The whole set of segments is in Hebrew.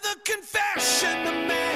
another confession to make.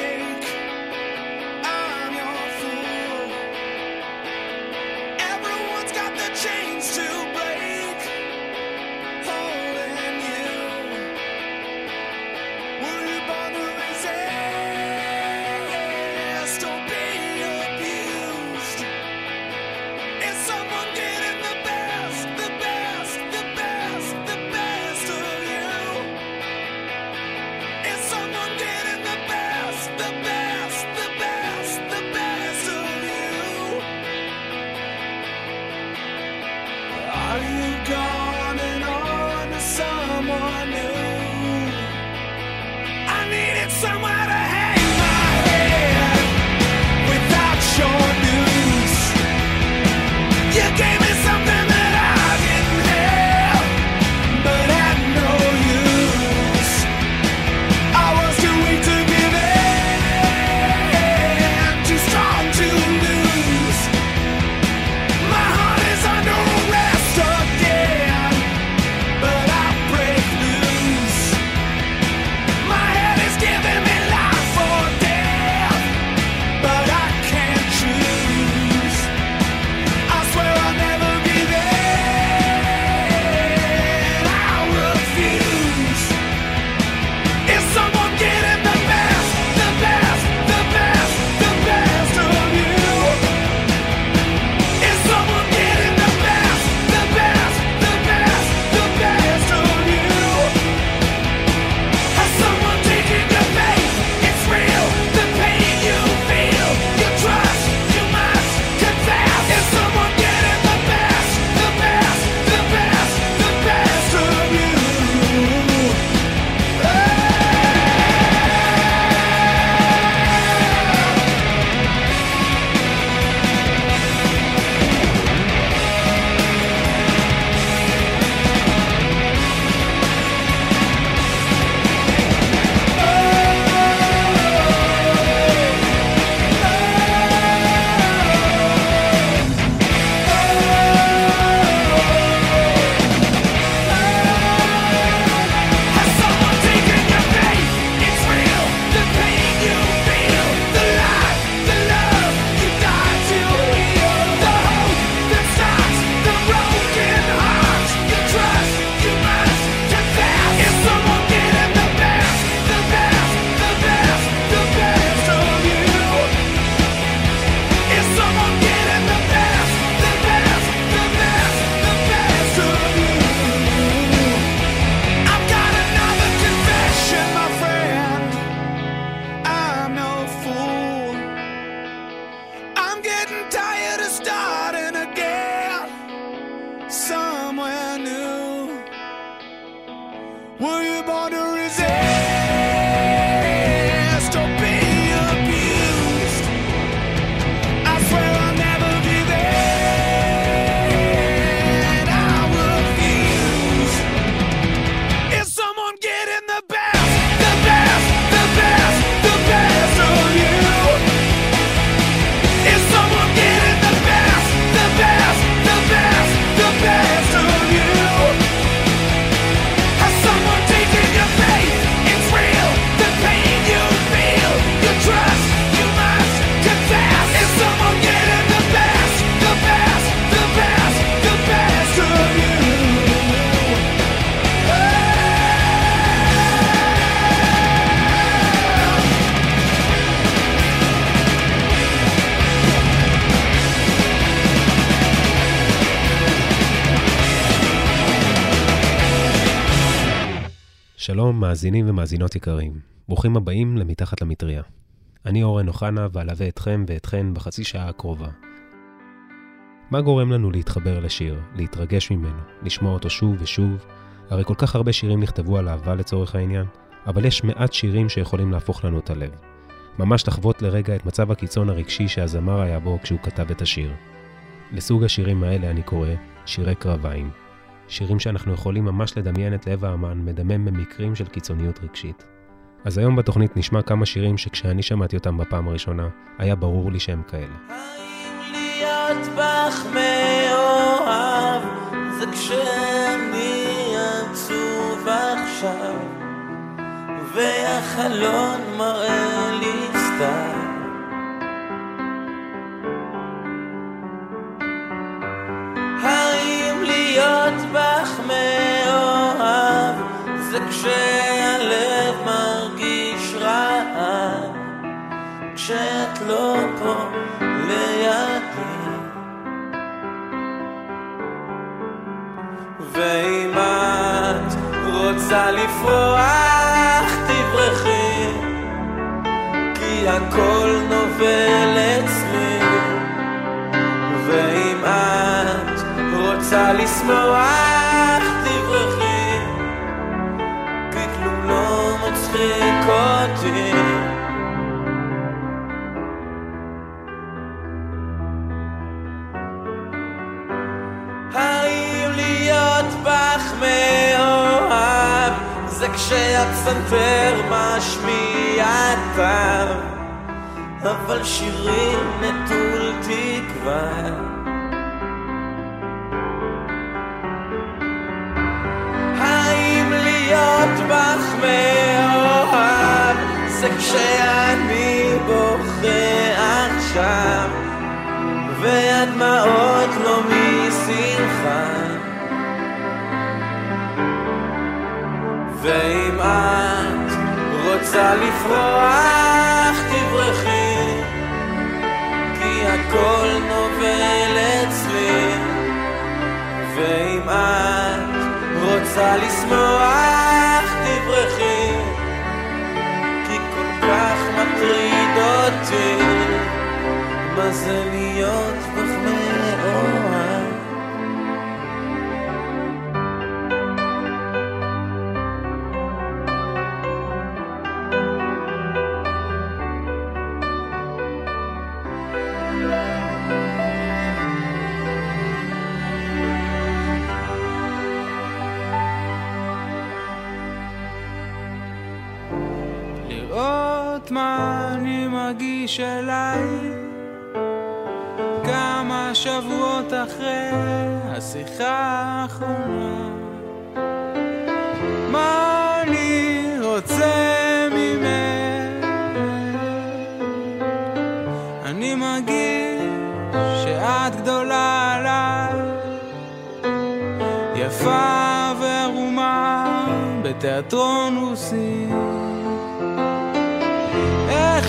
שלום, מאזינים ומאזינות יקרים. ברוכים הבאים למתחת למטריה. אני אורן אוחנה ואלווה אתכם ואתכן בחצי שעה הקרובה. מה גורם לנו להתחבר לשיר, להתרגש ממנו, לשמוע אותו שוב ושוב? הרי כל כך הרבה שירים נכתבו על אהבה לצורך העניין, אבל יש מעט שירים שיכולים להפוך לנו את הלב. ממש לחוות לרגע את מצב הקיצון הרגשי שהזמר היה בו כשהוא כתב את השיר. לסוג השירים האלה אני קורא שירי קרביים. שירים שאנחנו יכולים ממש לדמיין את לב האמן מדמם במקרים של קיצוניות רגשית. אז היום בתוכנית נשמע כמה שירים שכשאני שמעתי אותם בפעם הראשונה, היה ברור לי שהם כאלה. האם להיות בך מאוהב, זה כשאני עצוב עכשיו, והחלון מראה כשהלב מרגיש רעב כשאת לא פה לידי. ואם את רוצה לפרוח תברחי כי הכל נובל אצלי. ואם את רוצה לשמוח כשהפסנתר משמיע טעם אבל שירים נטול תקווה. האם להיות בך מאוהב זה כשאני בוכה עכשיו והדמעות רוצה לפרוח תברחי כי הכל נובל אצלי. ואם את רוצה לשמוח תברחי כי כל כך מטריד אותי. מה זה להיות בך לראות מה אני מרגיש אליי. כמה שבועות אחרי השיחה האחרונה. מה אני רוצה ממך? אני מרגיש שאת גדולה עליי. יפה וערומה בתיאטרון רוסי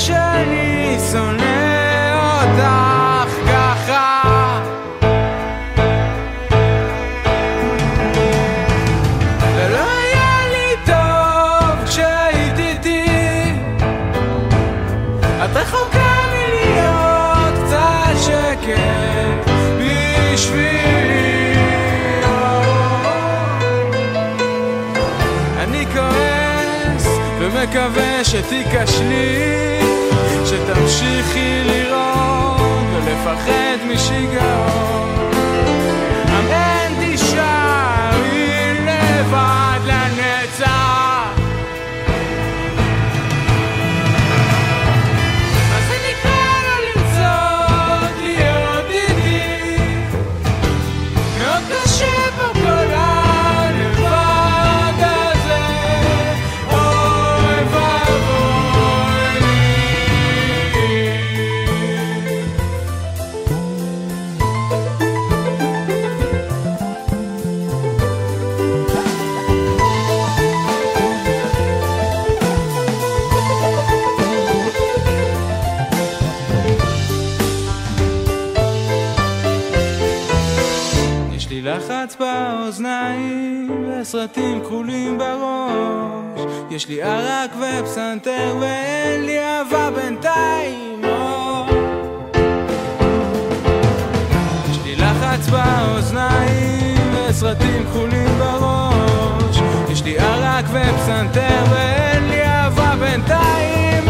שאני שונא אותך ככה. ולא היה לי טוב כשהיית איתי. את רחוקה מלהיות קצת שקט בשבילי. אני כועס ומקווה שתיכשלי שתמשיכי לראות ולפחד משיגעון וסרטים כחולים בראש. יש לי ערק ופסנתר ואין לי אהבה בינתיים או. יש לי לחץ באוזניים וסרטים כחולים בראש. יש לי ערק ופסנתר ואין לי אהבה בינתיים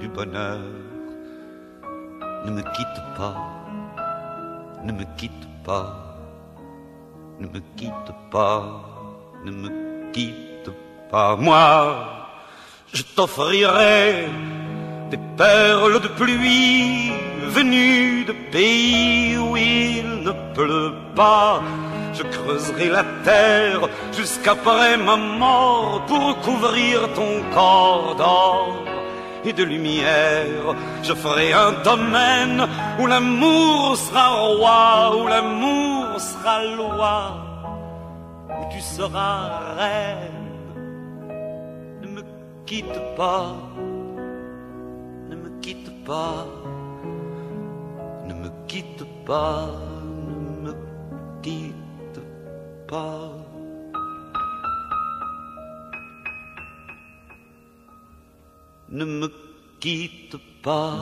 du bonheur ne me quitte pas, ne me quitte pas, ne me quitte pas, ne me quitte pas. Moi, je t'offrirai des perles de pluie venues de pays où il ne pleut pas. Je creuserai la terre jusqu'après ma mort pour couvrir ton corps d'or et de lumière. Je ferai un domaine où l'amour sera roi, où l'amour sera loi, où tu seras reine. Ne me quitte pas, ne me quitte pas, ne me quitte pas, ne me quitte Ne me quitte pas,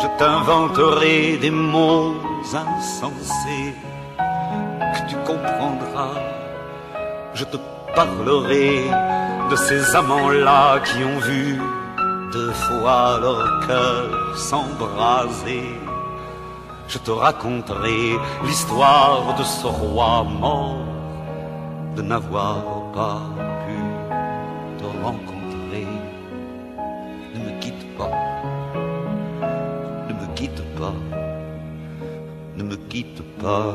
je t'inventerai des mots insensés que tu comprendras. Je te parlerai de ces amants-là qui ont vu deux fois leur cœur s'embraser. Je te raconterai l'histoire de ce roi mort, de n'avoir pas pu te rencontrer. Ne me quitte pas, ne me quitte pas, ne me quitte pas,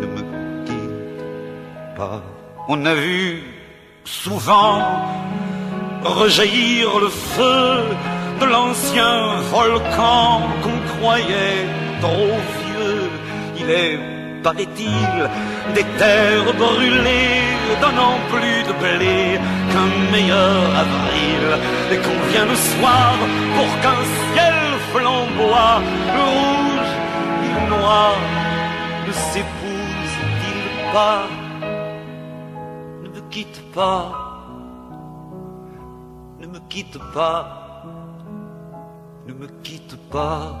ne me quitte pas. On a vu souvent rejaillir le feu de l'ancien volcan qu'on croyait trop vieux. Il est, paraît-il, des terres brûlées, donnant plus de blé qu'un meilleur avril. Et qu'on vient le soir pour qu'un ciel flamboie, le rouge et le noir ne s'épousent-ils pas Ne me quitte pas, ne me quitte pas, ne me quitte pas,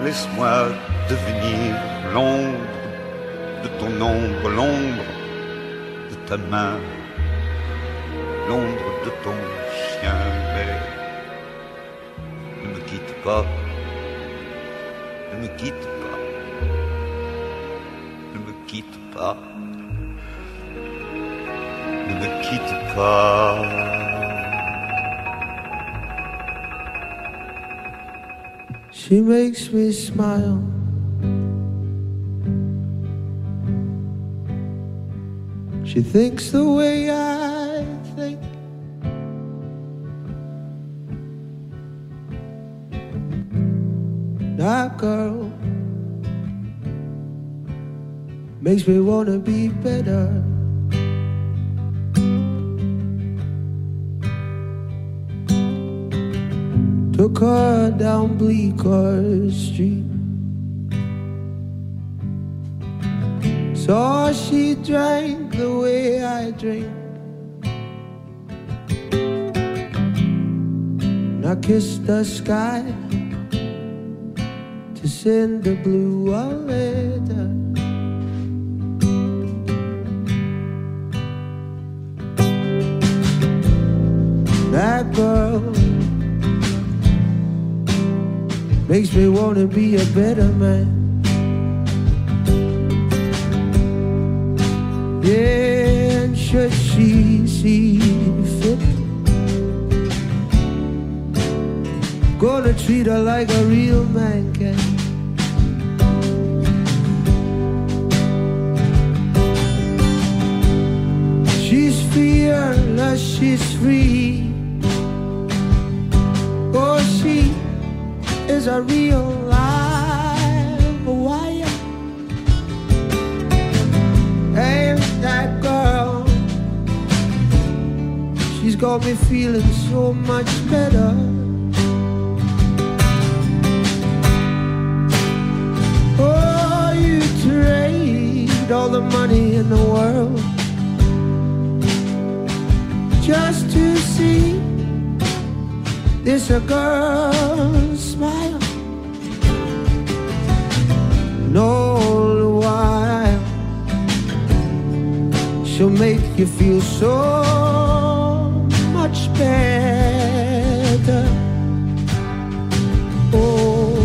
Laisse-moi devenir l'ombre de ton ombre, l'ombre de ta main, l'ombre de ton chien, mais ne me quitte pas, ne me quitte pas, ne me quitte pas, ne me quitte pas. She makes me smile. She thinks the way I think. That girl makes me wanna be better. Took her down Bleecker Street. Saw she drank the way I drink. And I kissed the sky to send the blue a letter. That girl makes me wanna be a better man. Yeah, and should she see fit. Gonna treat her like a real man can. She's fearless, she's free. Is a real live wire. And that girl, she's got me feeling so much better. Oh, you trade all the money in the world just to see this a girl smile. No while she'll make you feel so much better. Oh,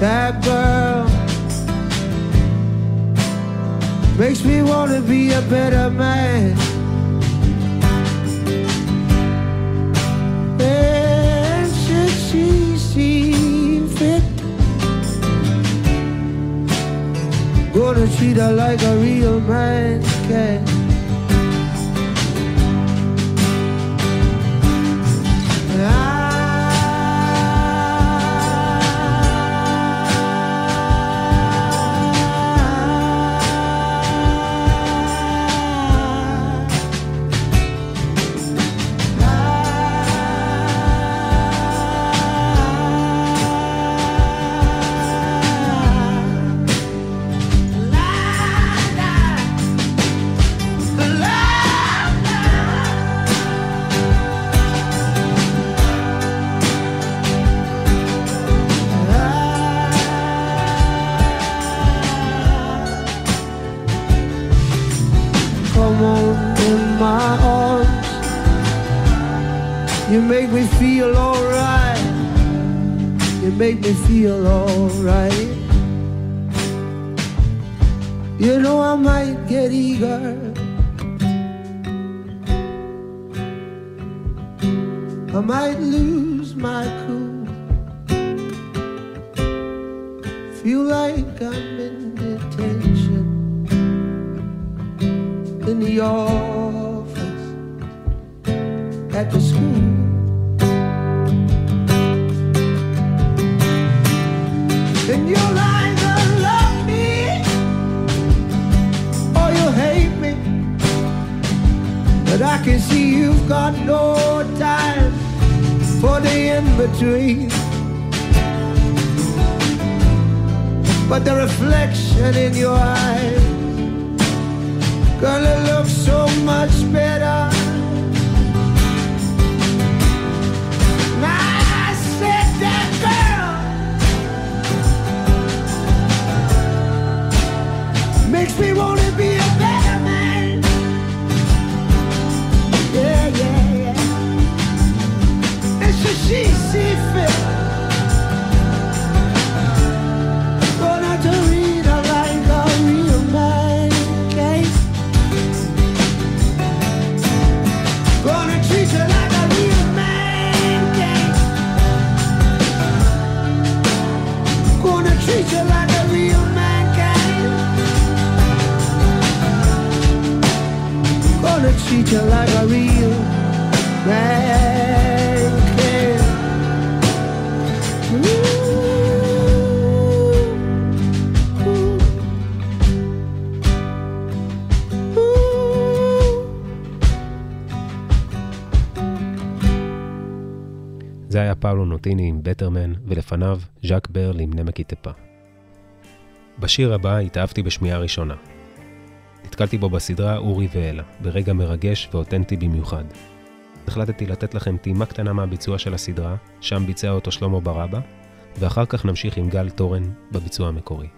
that girl makes me want to be a better man. Gonna treat her like a real man can. Feel alright. You make me feel alright. You know I might get eager. I might lose my cool. Feel like I'm in detention in the office at the school. I can see you've got no time for the in between. But the reflection in your eyes Gonna look so much better. Now I said that girl makes me wanna נוטיני עם בטרמן, ולפניו ז'אק ברל עם נמקי טפה. בשיר הבא התאהבתי בשמיעה ראשונה. נתקלתי בו בסדרה אורי ואלה, ברגע מרגש ואותנטי במיוחד. החלטתי לתת לכם טעימה קטנה מהביצוע של הסדרה, שם ביצע אותו שלמה ברבא, ואחר כך נמשיך עם גל תורן בביצוע המקורי.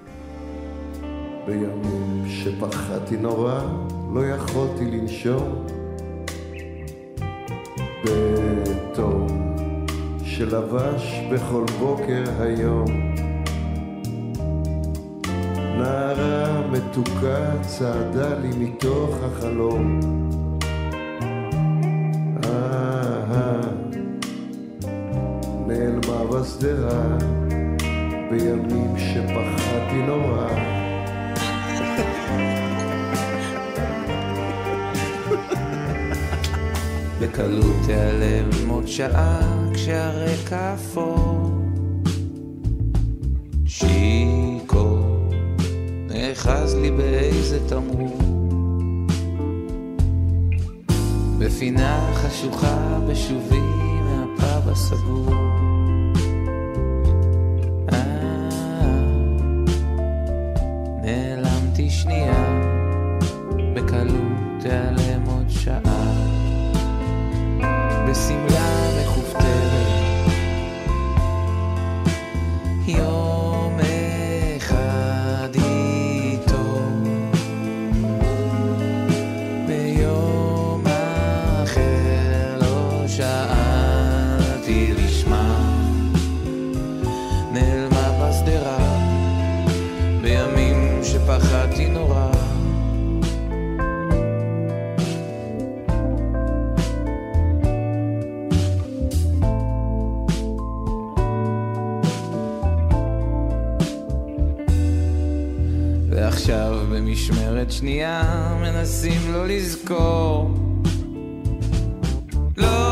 בימים שפחדתי נורא, לא יכולתי לנשום. בתום שלבש בכל בוקר היום. נערה מתוקה צעדה לי מתוך החלום. אה, נעלמה בשדרה בימים שפחדתי נורא. בקלות תיעלם עוד שעה כשהרקע אפור. שיכור, נאחז לי באיזה תמרור. בפינה חשוכה בשובי מהפאב הסגור. אה, נעלמתי שנייה, ועכשיו במשמרת שנייה מנסים לא לזכור. לא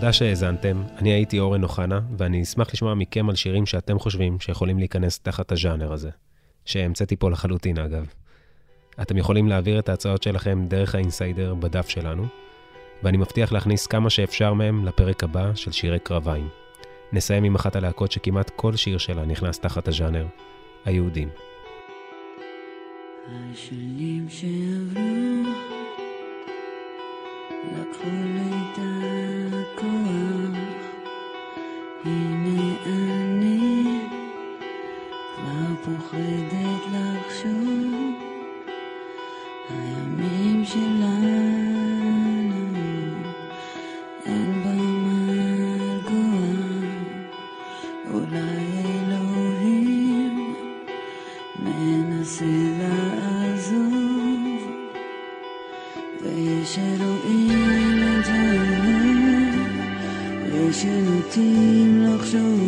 תודה שהאזנתם, אני הייתי אורן אוחנה, ואני אשמח לשמוע מכם על שירים שאתם חושבים שיכולים להיכנס תחת הז'אנר הזה, שהמצאתי פה לחלוטין אגב. אתם יכולים להעביר את ההצעות שלכם דרך האינסיידר בדף שלנו, ואני מבטיח להכניס כמה שאפשר מהם לפרק הבא של שירי קרביים. נסיים עם אחת הלהקות שכמעט כל שיר שלה נכנס תחת הז'אנר, היהודים. השנים שעברו לקחו לי את הכוח הנה אני כבר פוחדת לחשוב הימים שלנו אין בהם גועה אולי אלוהים מנסה לעזוב ויש אלוהים soon.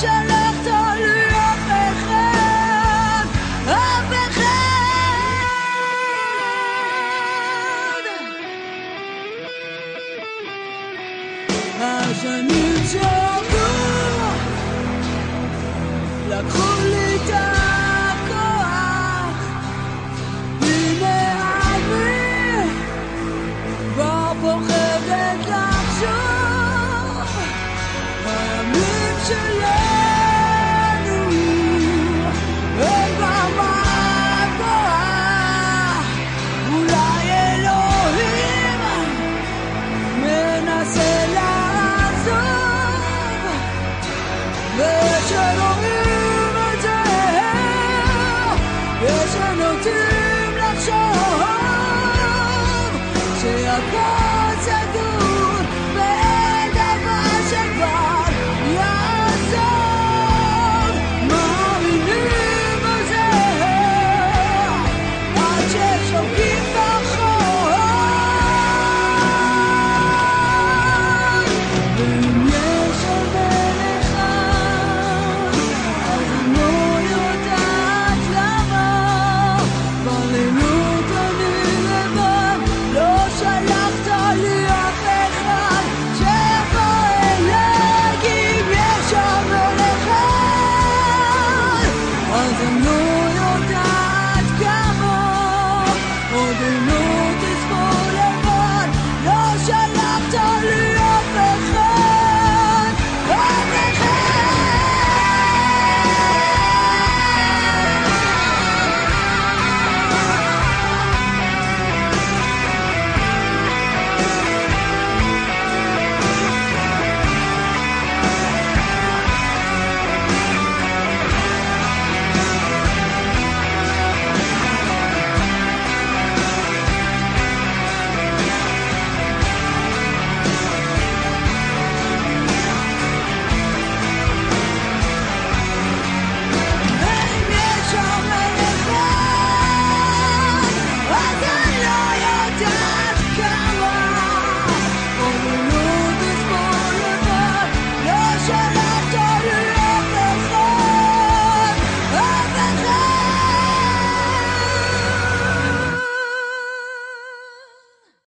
Shut 守候只要